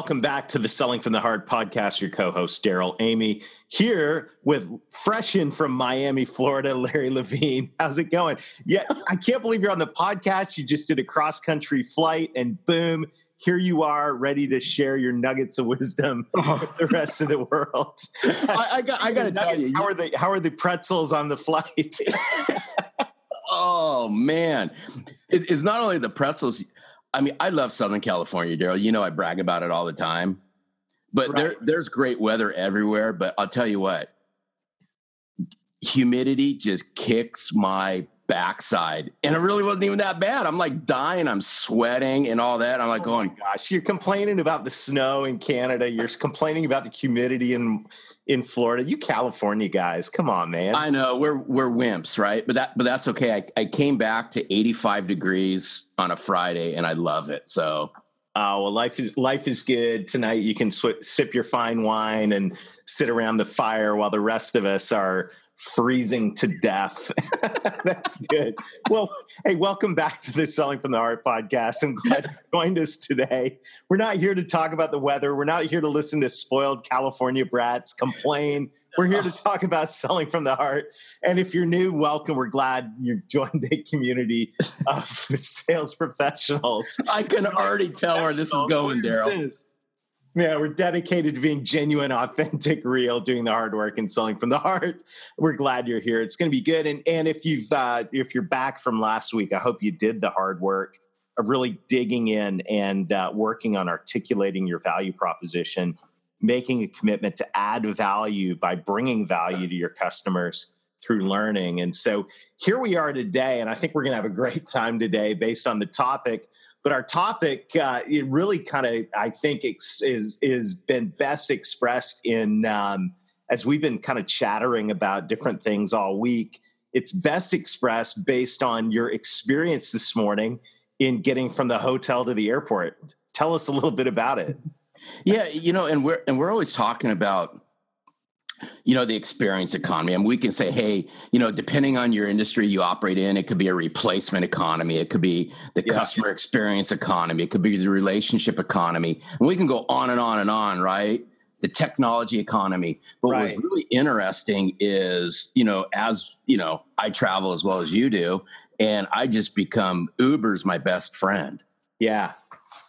Welcome back to the Selling from the Heart podcast. Your co-host Darrell Amy here with fresh in from Miami, Florida, Larry Levine. How's it going? Yeah, I can't believe you're on the podcast. You just did a cross country flight, and boom, here you are, ready to share your nuggets of wisdom oh. with the rest of the world. I, I got, I got to tell you, how are the how are the pretzels on the flight? oh man, it, it's not only the pretzels I mean, I love Southern California, Darrell. You know, I brag about it all the time. But right. there, there's great weather everywhere. But I'll tell you what, humidity just kicks my backside. And it really wasn't even that bad. I'm like dying. I'm sweating and all that. I'm like oh going, gosh, you're complaining about the snow in Canada. You're complaining about the humidity in in Florida. You California guys, come on, man. I know we're we're wimps, right? But that but that's okay. I, I came back to 85 degrees on a Friday and I love it. So Oh well, life is life is good tonight. You can sw- sip your fine wine and sit around the fire while the rest of us are freezing to death. That's good. Well, hey, welcome back to the Selling from the Heart podcast. I'm glad you joined us today. We're not here to talk about the weather. We're not here to listen to spoiled California brats complain. We're here to talk about selling from the heart. And if you're new, welcome. We're glad you've joined a community of sales professionals. I can already tell where this is oh, going, Darrell. Yeah, we're dedicated to being genuine, authentic, real, doing the hard work and selling from the heart. We're glad you're here. It's going to be good. And and if you've uh, if you're back from last week, I hope you did the hard work of really digging in and uh, working on articulating your value proposition, making a commitment to add value by bringing value to your customers through learning. And so here we are today, and I think we're going to have a great time today based on the topic but our topic, uh, it really kind of, I think, ex- is is been best expressed in um, as we've been kind of chattering about different things all week. It's best expressed based on your experience this morning in getting from the hotel to the airport. Tell us a little bit about it. Yeah, you know, and we're and we're always talking about you know the experience economy. And we can say hey you know depending on your industry you operate in it could be a replacement economy. It could be the yeah. customer experience economy. It could be the relationship economy. And we can go on and on and on right? The technology economy. But right. what's really interesting is you know as you know i travel as well as you do and i just become uber's my best friend. Yeah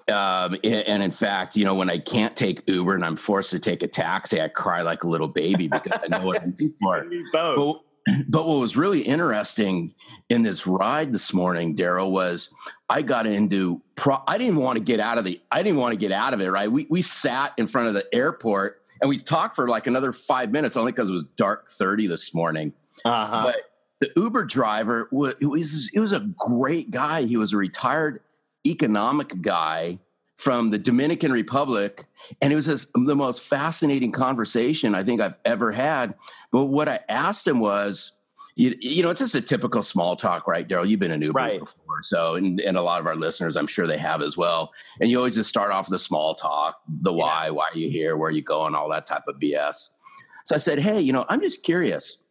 um, and in fact, you know, when I can't take Uber and I'm forced to take a taxi, I cry like a little baby because I know what I'm doing for. But, but what was really interesting in this ride this morning, Darrell, was I got into. Pro- I didn't want to get out of the. I didn't want to get out of it. Right? We we sat in front of the airport and we talked for like another five minutes, only because it was dark thirty this morning. Uh-huh. But the Uber driver was it was it was a great guy. He was a retired economic guy from the Dominican Republic. And it was this, the most fascinating conversation I think I've ever had. But what I asked him was, you, you know, it's just a typical small talk, right, Darrell? You've been in Uber right. before. So, and, and, a lot of our listeners, I'm sure they have as well. And you always just start off with a small talk, the why, yeah. why are you here, where are you going, all that type of BS. So I said, hey, you know, I'm just curious.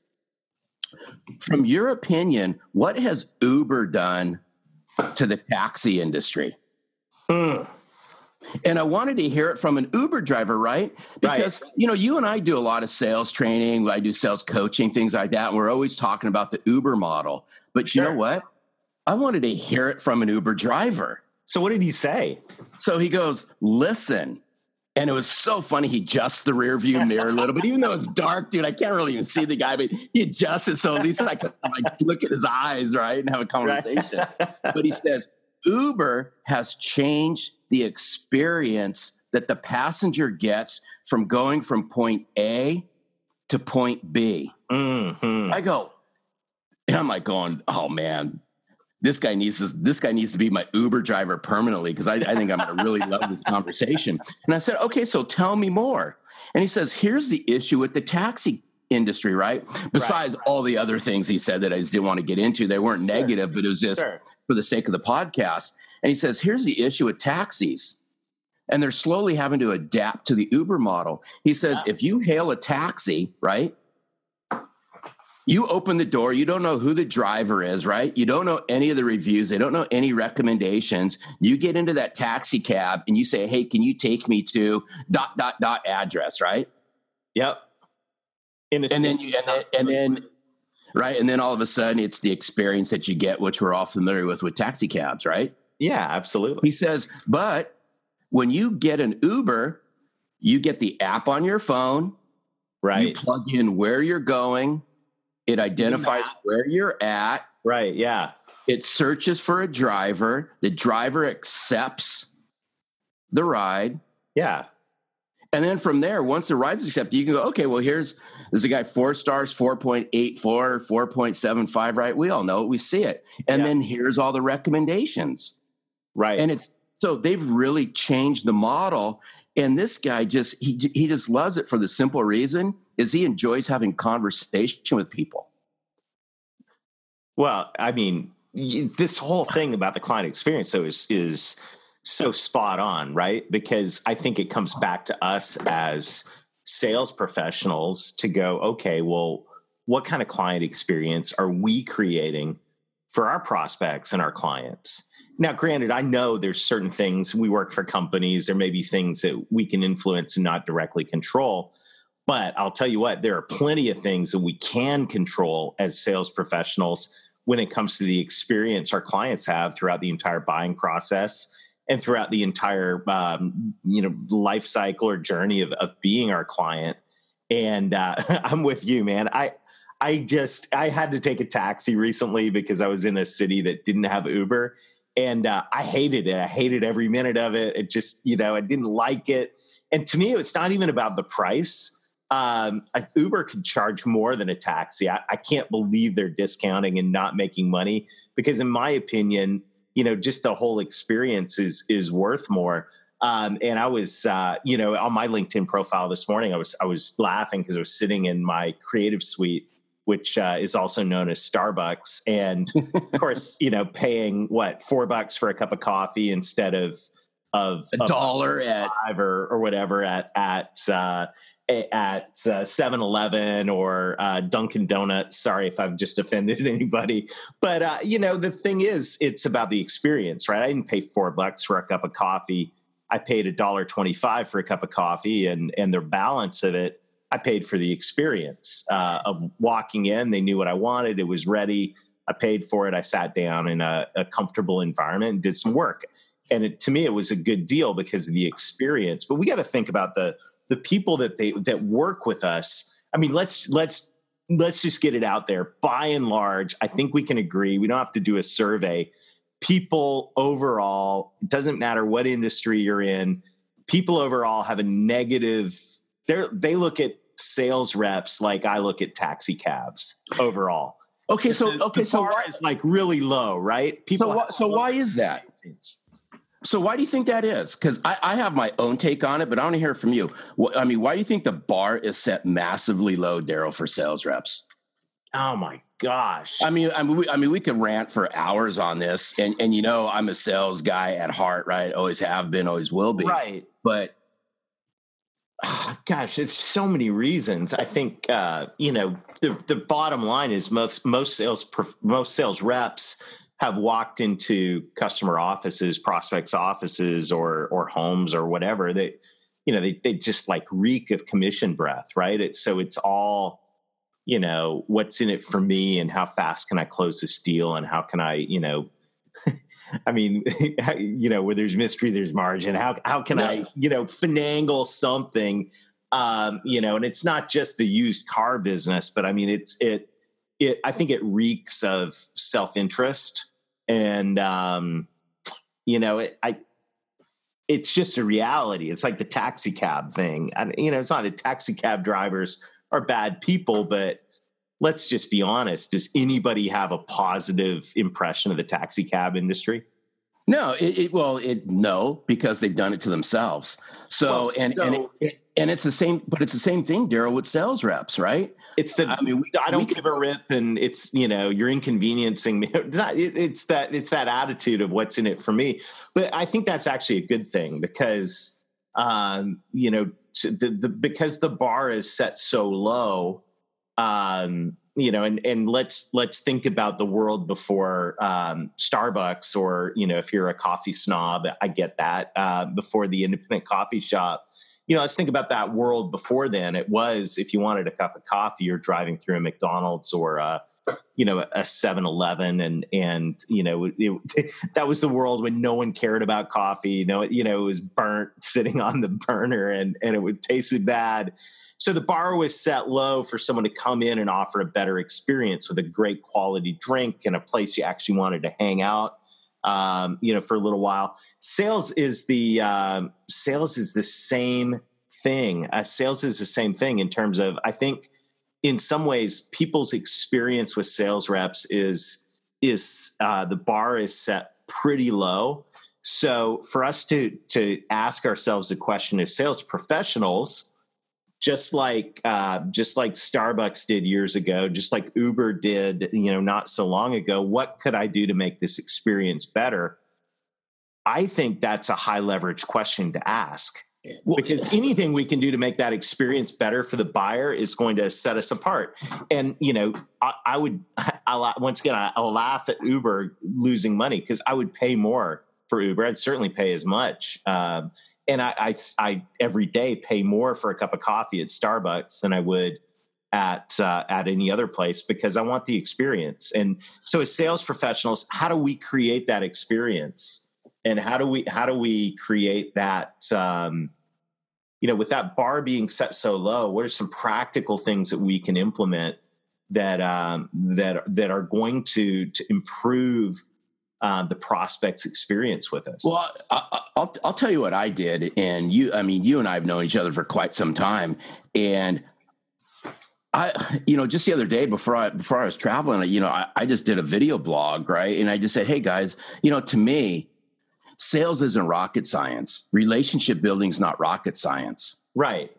From your opinion, what has Uber done to the taxi industry. Mm. And I wanted to hear it from an Uber driver, right? Because, right. you know, you and I do a lot of sales training, I do sales coaching, things like that. And we're always talking about the Uber model. But sure. you know what? I wanted to hear it from an Uber driver. So what did he say? So he goes, listen, and it was so funny. He adjusts the rear view mirror a little bit, even though it's dark, dude. I can't really even see the guy, but he adjusts it so at least I can like, look at his eyes, right, and have a conversation. Right. but he says Uber has changed the experience that the passenger gets from going from point A to point B. Mm-hmm. I go, and I'm like going, oh man, this guy needs this, this guy needs to be my Uber driver permanently because I, I think I'm going to really love this conversation. And I said, okay, so tell me more. And he says, here's the issue with the taxi industry, right? Besides right. all the other things he said that I just didn't want to get into, they weren't negative, sure. but it was just sure. for the sake of the podcast. And he says, here's the issue with taxis. And they're slowly having to adapt to the Uber model. He says, yeah. if you hail a taxi, right? You open the door you don't know who the driver is right? You don't know any of the reviews they don't know any recommendations. You get into that taxi cab and you say hey can you take me to dot dot dot address right? Yep. And then you and then, and then right? And then all of a sudden it's the experience that you get which we're all familiar with with taxi cabs right? Yeah absolutely. He says but when you get an uber you get the app on your phone. Right. you plug in where you're going it identifies where you're at. Right. Yeah. It searches for a driver. The driver accepts the ride. Yeah. And then from there, once the ride's accepted, you can go, okay, well, here's there's a guy four stars, 4.84, 4.75, right? We all know it, we see it. And yeah. then here's all the recommendations. Right. And it's so they've really changed the model. And this guy just he he just loves it for the simple reason is he enjoys having conversation with people. Well, I mean, this whole thing about the client experience though is is so spot on, right? Because I think it comes back to us as sales professionals to go, okay, well, what kind of client experience are we creating for our prospects and our clients? Now, granted, I know there's certain things we work for companies, there may be things that we can influence and not directly control. But I'll tell you what, there are plenty of things that we can control as sales professionals when it comes to the experience our clients have throughout the entire buying process and throughout the entire um, you know life cycle or journey of, of being our client. And uh, I'm with you, man. I I just I had to take a taxi recently because I was in a city that didn't have Uber, and uh, I hated it. I hated every minute of it. It just you know I didn't like it. And to me, it's not even about the price um, Uber could charge more than a taxi. I, I, can't believe they're discounting and not making money because, in my opinion, you know, just the whole experience is is worth more. Um, and I was, uh, you know, on my LinkedIn profile this morning, I was I was laughing because I was sitting in my creative suite, which uh, is also known as Starbucks, and of course, you know, paying what four bucks for a cup of coffee instead of of a dollar at five or, or whatever at at uh, at 7-Eleven uh, or uh, Dunkin' Donuts. Sorry if I've just offended anybody, but uh, you know the thing is, it's about the experience, right? I didn't pay four bucks for a cup of coffee. I paid a dollar twenty-five for a cup of coffee, and and the balance of it, I paid for the experience uh, of walking in. They knew what I wanted. It was ready. I paid for it. I sat down in a, a comfortable environment and did some work. And it, to me, it was a good deal because of the experience. But we got to think about the the people that they that work with us i mean let's let's let's just get it out there. By and large i think we can agree we don't have to do a survey. People overall it doesn't matter what industry you're in people overall have a negative they they look at sales reps like i look at taxi cabs overall. Okay so okay so why is like really low right? People so, so why is that so why do you think that is? Because I, I, have my own take on it, but I want to hear from you. I mean, why do you think the bar is set massively low, Darrell, for sales reps? Oh my gosh! I mean, I mean, we, I mean, we could rant for hours on this, and and you know, I'm a sales guy at heart, right? Always have been, always will be, right? But oh, gosh, there's so many reasons. I think uh, you know the the bottom line is most most sales most sales reps have walked into customer offices, prospects offices or or homes or whatever, they you know, they they just like reek of commission breath, right? It's so it's all, you know, what's in it for me and how fast can I close this deal and how can I, you know, I mean, you know, where there's mystery, there's margin. How how can I, you know, finagle something? Um, you know, and it's not just the used car business, but I mean, it's it it. I think it reeks of self interest and um, you know, it, I it's just a reality. It's like the taxi cab thing. And, you know, it's not that taxi cab drivers are bad people, but let's just be honest. Does anybody have a positive impression of the taxi cab industry? No, it, it, well, it no, because they've done it to themselves. So well, and so, and, it, and it's the same, but it's the same thing, Darrell, with sales reps, right? It's the I mean, we, I don't give a rip, and it's you know you're inconveniencing me. It's, not, it's that it's that attitude of what's in it for me. But I think that's actually a good thing because um, you know the, the because the bar is set so low. Um, you know, and and let's let's think about the world before um, Starbucks, or you know, if you're a coffee snob, I get that. Uh, before the independent coffee shop, you know, let's think about that world before then. It was if you wanted a cup of coffee, you're driving through a McDonald's or a you know a 7-Eleven, and and you know it, that was the world when no one cared about coffee. You know, it, you know it was burnt sitting on the burner, and and it would tasted bad so the bar was set low for someone to come in and offer a better experience with a great quality drink and a place you actually wanted to hang out. Um, you know, for a little while. Sales is the um, sales is the same thing. Uh, sales is the same thing in terms of I think in some ways people's experience with sales reps is is uh, the bar is set pretty low. So for us to to ask ourselves the question as sales professionals, just like uh, just like Starbucks did years ago, just like Uber did, you know, not so long ago. What could I do to make this experience better? I think that's a high leverage question to ask because anything we can do to make that experience better for the buyer is going to set us apart. And you know, I, I would I, once again I, will laugh at Uber losing money because I would pay more for Uber. I'd certainly pay as much. Um, and I, I, I, every day pay more for a cup of coffee at Starbucks than I would at uh, at any other place because I want the experience. And so, as sales professionals, how do we create that experience? And how do we how do we create that? Um, you know, with that bar being set so low, what are some practical things that we can implement that um, that that are going to to improve uh, the prospects experience with us. Well, I, will I'll tell you what I did, and you, I mean, you and I have known each other for quite some time, and I, you know, just the other day before I before I was traveling, you know, I, I just did a video blog, right, and I just said, hey guys, you know, to me, sales isn't rocket science. Relationship building is not rocket science, right?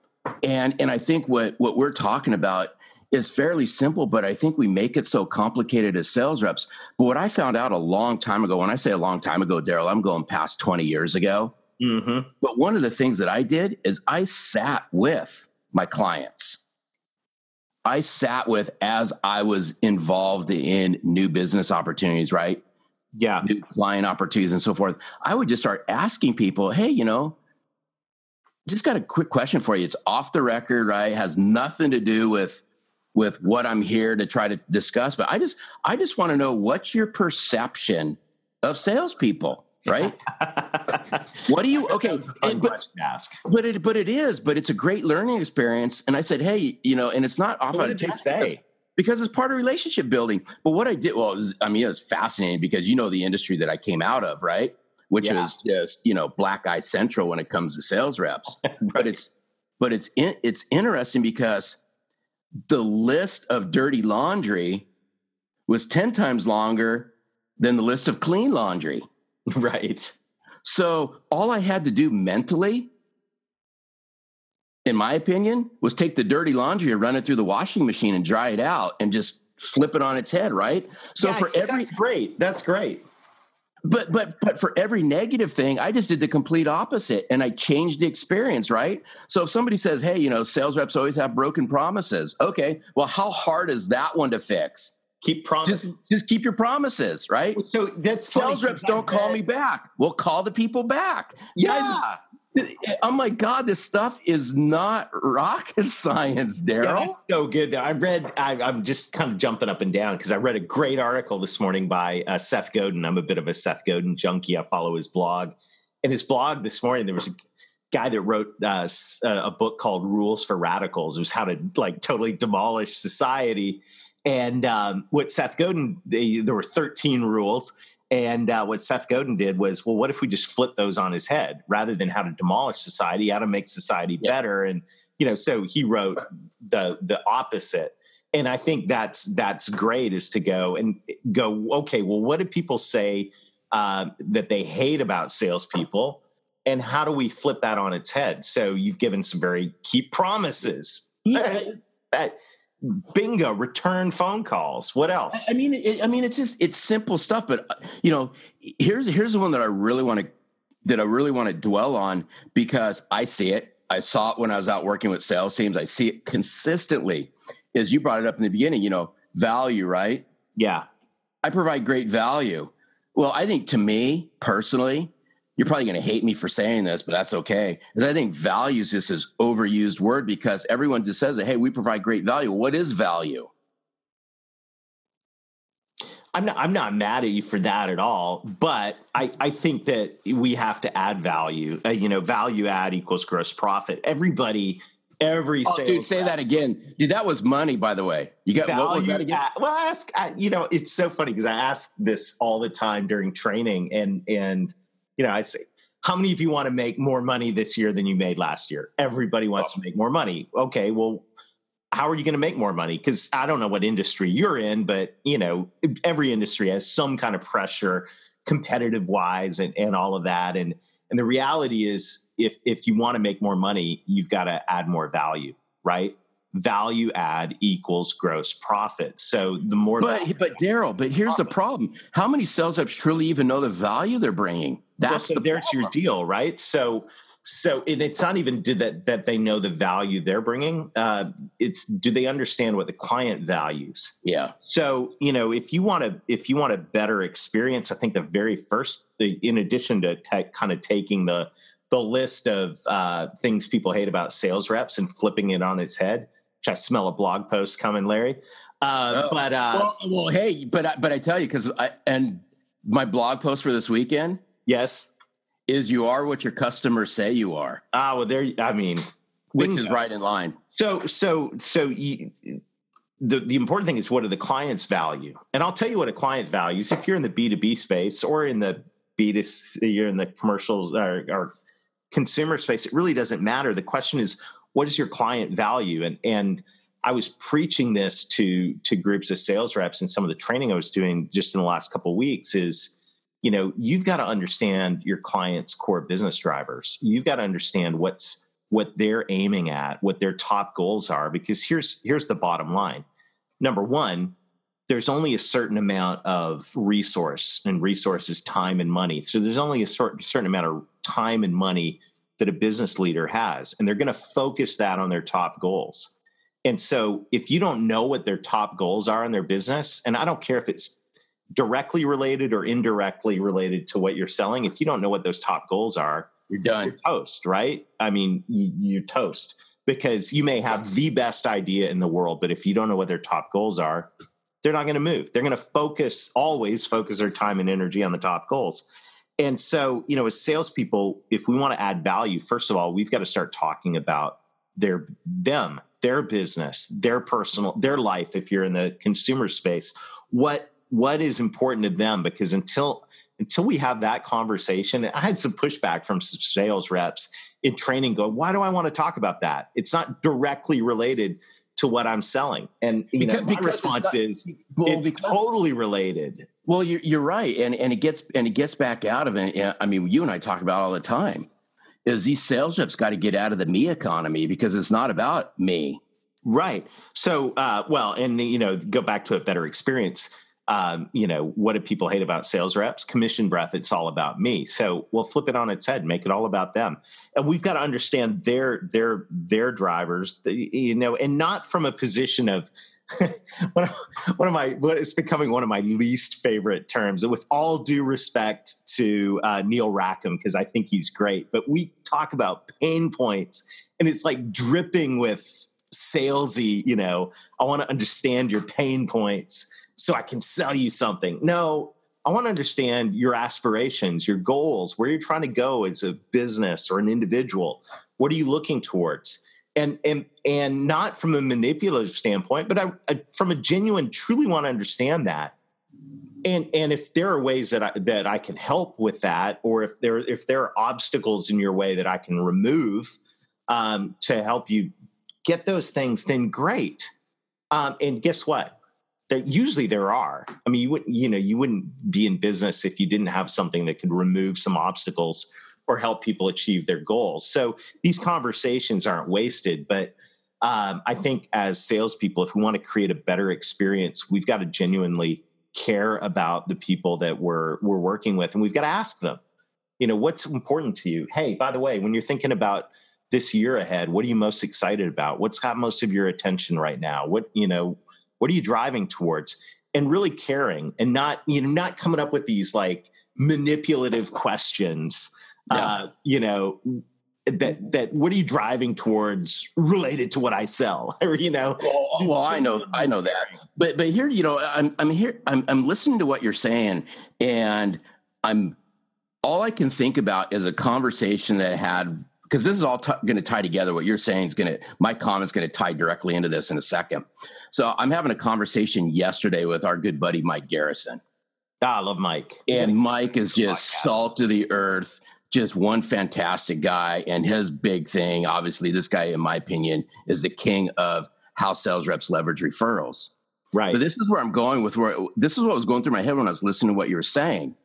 And and I think what what we're talking about is fairly simple, but I think we make it so complicated as sales reps. But what I found out a long time ago, when I say a long time ago, Darrell, I'm going past 20 years ago. Mm-hmm. But one of the things that I did is I sat with my clients. I sat with as I was involved in new business opportunities, right? Yeah. New client opportunities and so forth. I would just start asking people, hey, you know, just got a quick question for you. It's off the record, right? Has nothing to do with with what I'm here to try to discuss. But I just I just want to know what's your perception of salespeople, right? what do you okay? It, but, ask. but it but it is, but it's a great learning experience. And I said, hey, you know, and it's not off. What did they say? Because, it's part of relationship building. But what I did, well, was, I mean, it was fascinating because you know the industry that I came out of, right? Which yeah. is just you know black eye central when it comes to sales reps. right. But it's but it's in, it's interesting because the list of dirty laundry was 10 times longer than the list of clean laundry. Right. So all I had to do mentally, in my opinion, was take the dirty laundry and run it through the washing machine and dry it out and just flip it on its head, right? So yeah, for every that's great. That's great. But but but for every negative thing i just did the complete opposite and i changed the experience right? So if somebody says hey you know sales reps always have broken promises. Okay well how hard is that one to fix? Keep promises. just, just keep your promises right? So that's sales reps don't call me back. We'll call the people back. Yeah. Guys, Oh my God, this stuff is not rocket science, Darrell. Yeah, so good. I read, I, am just kind of jumping up and down because I read a great article this morning by uh, Seth Godin. I'm a bit of a Seth Godin junkie. I follow his blog. In his blog this morning, there was a guy that wrote uh, a book called Rules for Radicals. It was how to like totally demolish society. And um, what Seth Godin, they, there were 13 rules and uh, what Seth Godin did was, well, what if we just flip those on his head rather than how to demolish society, how to make society better? And you know, so he wrote the the opposite. and I think that's that's great is to go and go. Okay, well, what do people say uh, that they hate about salespeople, and how do we flip that on its head? So you've given some very key promises. Yeah. that bingo return phone calls. What else? I mean it, i mean it's just it's simple stuff but uh, you know here's here's the one that i really want to that i really want to dwell on because i see it. I saw it when i was out working with sales teams. I see it consistently. As you brought it up in the beginning you know value right? Yeah. I provide great value. Well i think to me personally you're probably going to hate me for saying this, but that's okay. Because I think value is just this overused word because everyone just says it. Hey, we provide great value. What is value? I'm not. I'm not mad at you for that at all. But I, I think that we have to add value. Uh, you know, value add equals gross profit. Everybody every oh, dude say that again dude that was money by the way you got Value what was that again at, well I ask I, you know it's so funny because i ask this all the time during training and and you know, I say, how many of you want to make more money this year than you made last year? Everybody wants oh. to make more money. Okay, well, how are you going to make more money? Because I don't know what industry you're in, but you know, every industry has some kind of pressure, competitive wise, and, and all of that. And and the reality is, if if you want to make more money, you've got to add more value, right? Value add equals gross profit. So the more, but but Darrell, but here's the problem: how many sales reps truly even know the value they're bringing? That's well, so the there's your deal, right? So so and it's not even do that that they know the value they're bringing. Uh, it's do they understand what the client values? Yeah. So you know if you want to if you want a better experience, I think the very first, in addition to te- kind of taking the the list of uh, things people hate about sales reps and flipping it on its head, which I smell a blog post coming, Larry. Uh, oh. But uh, well, well, hey, but I, but I tell you because I and my blog post for this weekend Yes. Is you are what your customers say you are. Ah, well, there. I mean, which bingo. is right in line. So, so, so you, the the important thing is what do the clients value? And I'll tell you what a client values. If you're in the B two B space or in the B two C, you're in the commercial or, or consumer space. It really doesn't matter. The question is, what is your client value? And and I was preaching this to to groups of sales reps and some of the training I was doing just in the last couple of weeks is you know you've got to understand your client's core business drivers. You've got to understand what's what they're aiming at what their top goals are because here's here's the bottom line. Number one there's only a certain amount of resource and resources time and money. So there's only a certain, certain amount of time and money that a business leader has and they're going to focus that on their top goals. And so if you don't know what their top goals are in their business and i don't care if it's directly related or indirectly related to what you're selling, if you don't know what those top goals are, you're done. You're toast, right? I mean, you, are toast because you may have the best idea in the world, but if you don't know what their top goals are, they're not going to move. They're going to focus, always focus their time and energy on the top goals. And so, you know, as salespeople, if we want to add value, first of all, we've got to start talking about their them, their business, their personal, their life. If you're in the consumer space, what what is important to them because until until we have that conversation i had some pushback from sales reps in training go why do i want to talk about that? It's not directly related to what i'm selling. And you because, know my response not, is well, it's because, totally related. Well you're, you're right and and it gets and it gets back out of it i mean you and i talk about all the time is these sales reps got to get out of the me economy because it's not about me. Right so uh, well and the, you know go back to a better experience um, you know, what do people hate about sales reps? Commission breath. It's all about me. So we'll flip it on its head, make it all about them, and we've got to understand their their their drivers. You know, and not from a position of one of, one of my what is becoming one of my least favorite terms. With all due respect to uh, Neil Rackham, because I think he's great, but we talk about pain points, and it's like dripping with salesy. You know, I want to understand your pain points so I can sell you something. No, I want to understand your aspirations, your goals, where you're trying to go as a business or an individual. What are you looking towards? And and and not from a manipulative standpoint, but I, I from a genuine, truly want to understand that. And and if there are ways that I that I can help with that, or if there if there are obstacles in your way that I can remove um, to help you get those things, then great Um, and guess what? There, usually there are. I mean, you wouldn't, you know, you wouldn't be in business if you didn't have something that could remove some obstacles or help people achieve their goals. So these conversations aren't wasted. But um, I think as salespeople, if we want to create a better experience, we've got to genuinely care about the people that we're we're working with, and we've got to ask them, you know, what's important to you. Hey, by the way, when you're thinking about this year ahead, what are you most excited about? What's got most of your attention right now? What you know, what are you driving towards? And really caring, and not you know, not coming up with these like manipulative questions. Yeah. Uh, you know, that that what are you driving towards related to what I sell or you know well, well, I know I know that but but here you know I'm I'm here I'm I'm listening to what you're saying and I'm all I can think about is a conversation that I had because this is all t- going to tie together what you're saying is going to my comments going to tie directly into this in a second so I'm having a conversation yesterday with our good buddy Mike Garrison ah, I love Mike and Mike is just salt to the earth just one fantastic guy. And his big thing, obviously, this guy, in my opinion, is the king of how sales reps leverage referrals. Right. But this is where I'm going with where this is what was going through my head when I was listening to what you were saying.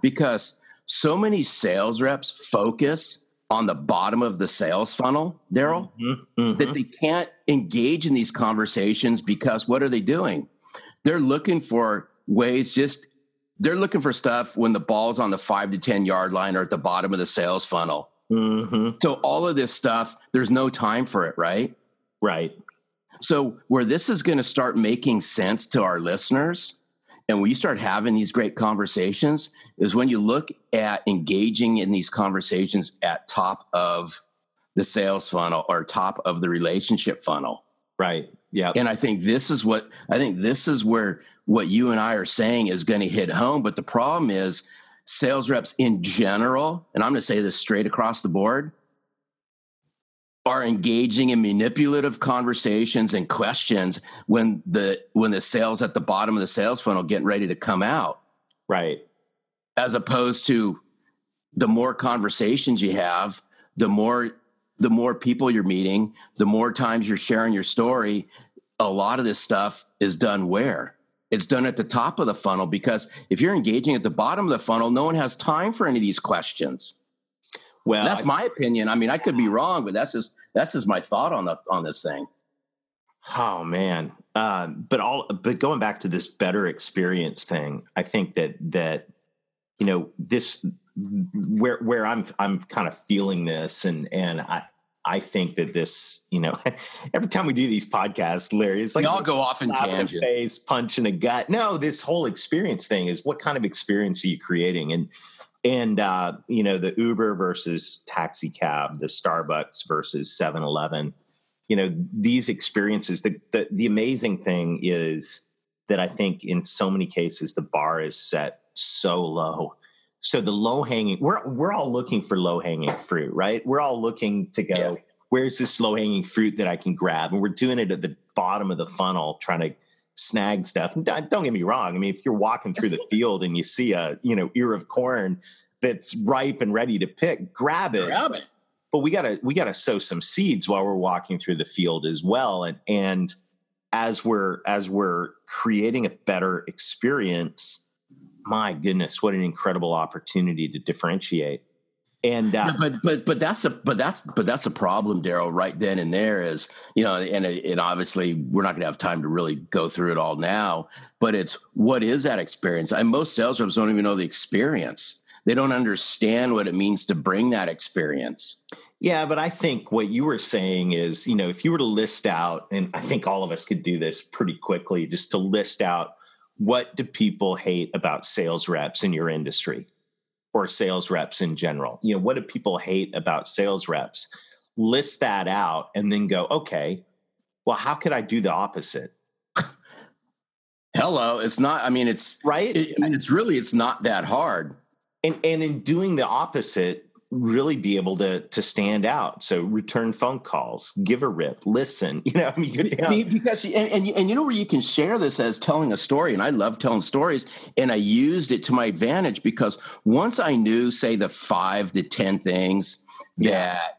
Because so many sales reps focus on the bottom of the sales funnel, Darrell, mm-hmm, mm-hmm. that they can't engage in these conversations because what are they doing? They're looking for ways just they're looking for stuff when the ball's on the five to 10 yard line or at the bottom of the sales funnel. Mm-hmm. So all of this stuff, there's no time for it, right? Right. So where this is going to start making sense to our listeners and when you start having these great conversations is when you look at engaging in these conversations at top of the sales funnel or top of the relationship funnel. Right. Yeah. And I think this is what I think this is where what you and I are saying is going to hit home. But the problem is sales reps in general, and I'm going to say this straight across the board, are engaging in manipulative conversations and questions when the when the sales at the bottom of the sales funnel getting ready to come out. Right. As opposed to the more conversations you have, the more the more people you're meeting, the more times you're sharing your story, a lot of this stuff is done where? It's done at the top of the funnel because if you're engaging at the bottom of the funnel, no one has time for any of these questions. Well, that's my opinion. I mean, I could be wrong, but that's just that's just my thought on the on this thing. Oh man, uh, but all but going back to this better experience thing, I think that that you know this where where I'm I'm kind of feeling this, and and I I think that this, you know, every time we do these podcasts, Larry, it's like we all go off in tangent, face, punch in a gut. No, this whole experience thing is what kind of experience are you creating? And and uh, you know, the Uber versus taxi cab, the Starbucks versus 7-Eleven. You know, these experiences. The, the the amazing thing is that I think in so many cases the bar is set so low so the low hanging, we're we're all looking for low hanging fruit, right? We're all looking to go, yeah. where's this low hanging fruit that I can grab? And we're doing it at the bottom of the funnel, trying to snag stuff. And don't get me wrong. I mean, if you're walking through the field and you see a you know ear of corn that's ripe and ready to pick, grab it. Grab it. But we gotta we gotta sow some seeds while we're walking through the field as well. And and as we're as we're creating a better experience my goodness, what an incredible opportunity to differentiate. And uh, but but but that's a but that's but that's a problem, Darrell. Right then and there is you know, and and obviously we're not going to have time to really go through it all now. But it's what is that experience? And most sales reps don't even know the experience. They don't understand what it means to bring that experience. Yeah, but I think what you were saying is, you know, if you were to list out, and I think all of us could do this pretty quickly, just to list out what do people hate about sales reps in your industry or sales reps in general? You know, what do people hate about sales reps? List that out and then go, okay, well, how could I do the opposite? Hello, it's not. I mean, it's right. It, I mean, it's really it's not that hard. And and in doing the opposite, really be able to to stand out. So return phone calls, give a rip, listen. You know, I mean, you because and, and and you know where you can share this as telling a story, and I love telling stories, and I used it to my advantage because once I knew, say, the five to ten things that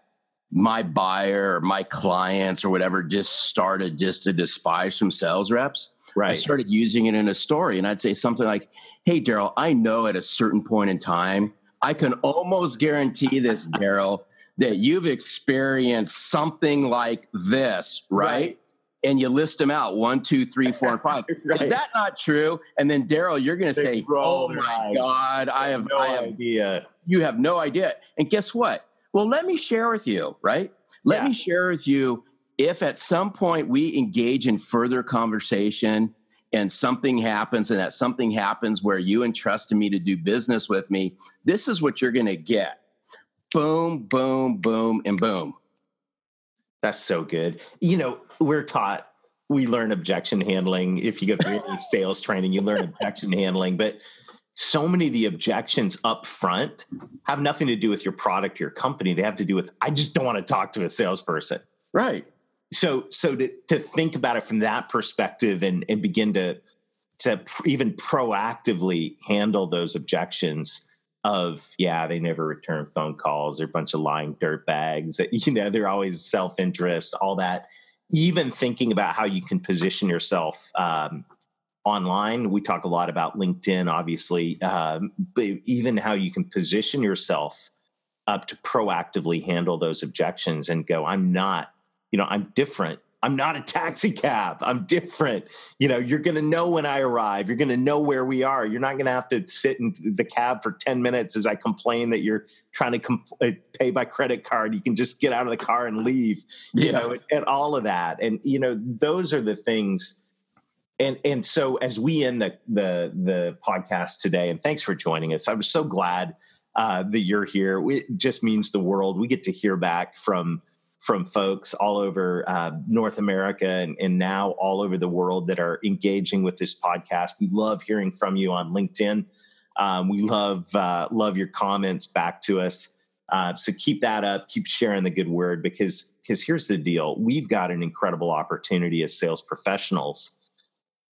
my buyer or my clients or whatever just started just to despise some sales reps. Right. I started using it in a story and I'd say something like, Hey, Darrell, I know at a certain point in time, I can almost guarantee this, Darrell, that you've experienced something like this, right? right. And you list them out one, two, three, four, and five. right. Is that not true? And then Darrell, you're going to say, "Oh my eyes. God, I have no I have, idea. You have no idea." And guess what? Well, let me share with you, right? Let yeah. me share with you if at some point we engage in further conversation and something happens and that something happens where you entrusted me to do business with me, this is what you're going to get boom, boom, boom, and boom. That's so good. You know, we're taught, we learn objection handling. If you go through any sales training, you learn objection handling. But so many of the objections up front have nothing to do with your product, your company. They have to do with, I just don't want to talk to a salesperson. Right. So, so to, to think about it from that perspective and, and begin to, to even proactively handle those objections of yeah they never return phone calls they're a bunch of lying dirt bags you know they're always self-interest all that. Even thinking about how you can position yourself um, online we talk a lot about linkedin obviously um, but even how you can position yourself up to proactively handle those objections and go i'm not you know i'm different I'm not a taxi cab. I'm different. You know, you're going to know when I arrive. You're going to know where we are. You're not going to have to sit in the cab for 10 minutes as I complain that you're trying to comp- uh, pay by credit card. You can just get out of the car and leave, you yeah. know, and, and all of that. And, you know, those are the things. And, and so as we end the, the, the podcast today, and thanks for joining us. I was so glad uh, that you're here. It just means the world. We get to hear back from, from folks all over uh, North America and, and, now all over the world that are engaging with this podcast. We love hearing from you on LinkedIn. Um, we love uh, love your comments back to us. Uh, so keep that up. Keep sharing the good word because because here's the deal: we've got an incredible opportunity as sales professionals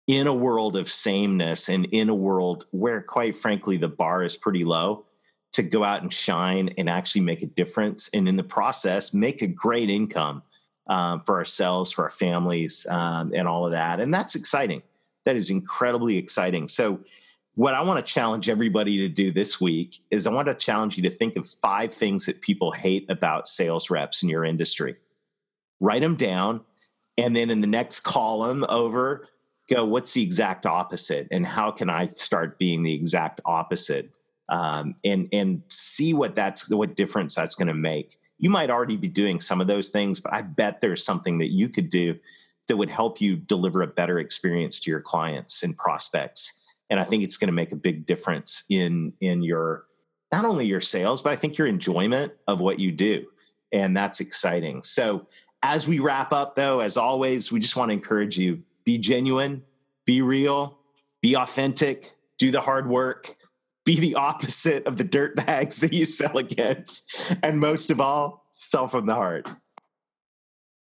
in a world of sameness and in a world where, quite frankly, the bar is pretty low to go out and shine and actually make a difference and in the process make a great income um, for ourselves for our families um, and all of that. And that's exciting. That is incredibly exciting. So what i want to challenge everybody to do this week is i want to challenge you to think of five things that people hate about sales reps in your industry. Write them down and then in the next column over go what's the exact opposite and how can i start being the exact opposite um, and and see what that's what difference that's going to make. You might already be doing some of those things, but I bet there's something that you could do that would help you deliver a better experience to your clients and prospects. And I think it's going to make a big difference in in your not only your sales, but I think your enjoyment of what you do. And that's exciting. So as we wrap up though, as always, we just want to encourage you be genuine, be real, be authentic, do the hard work be the opposite of the dirt bags that you sell against. And most of all, sell from the heart.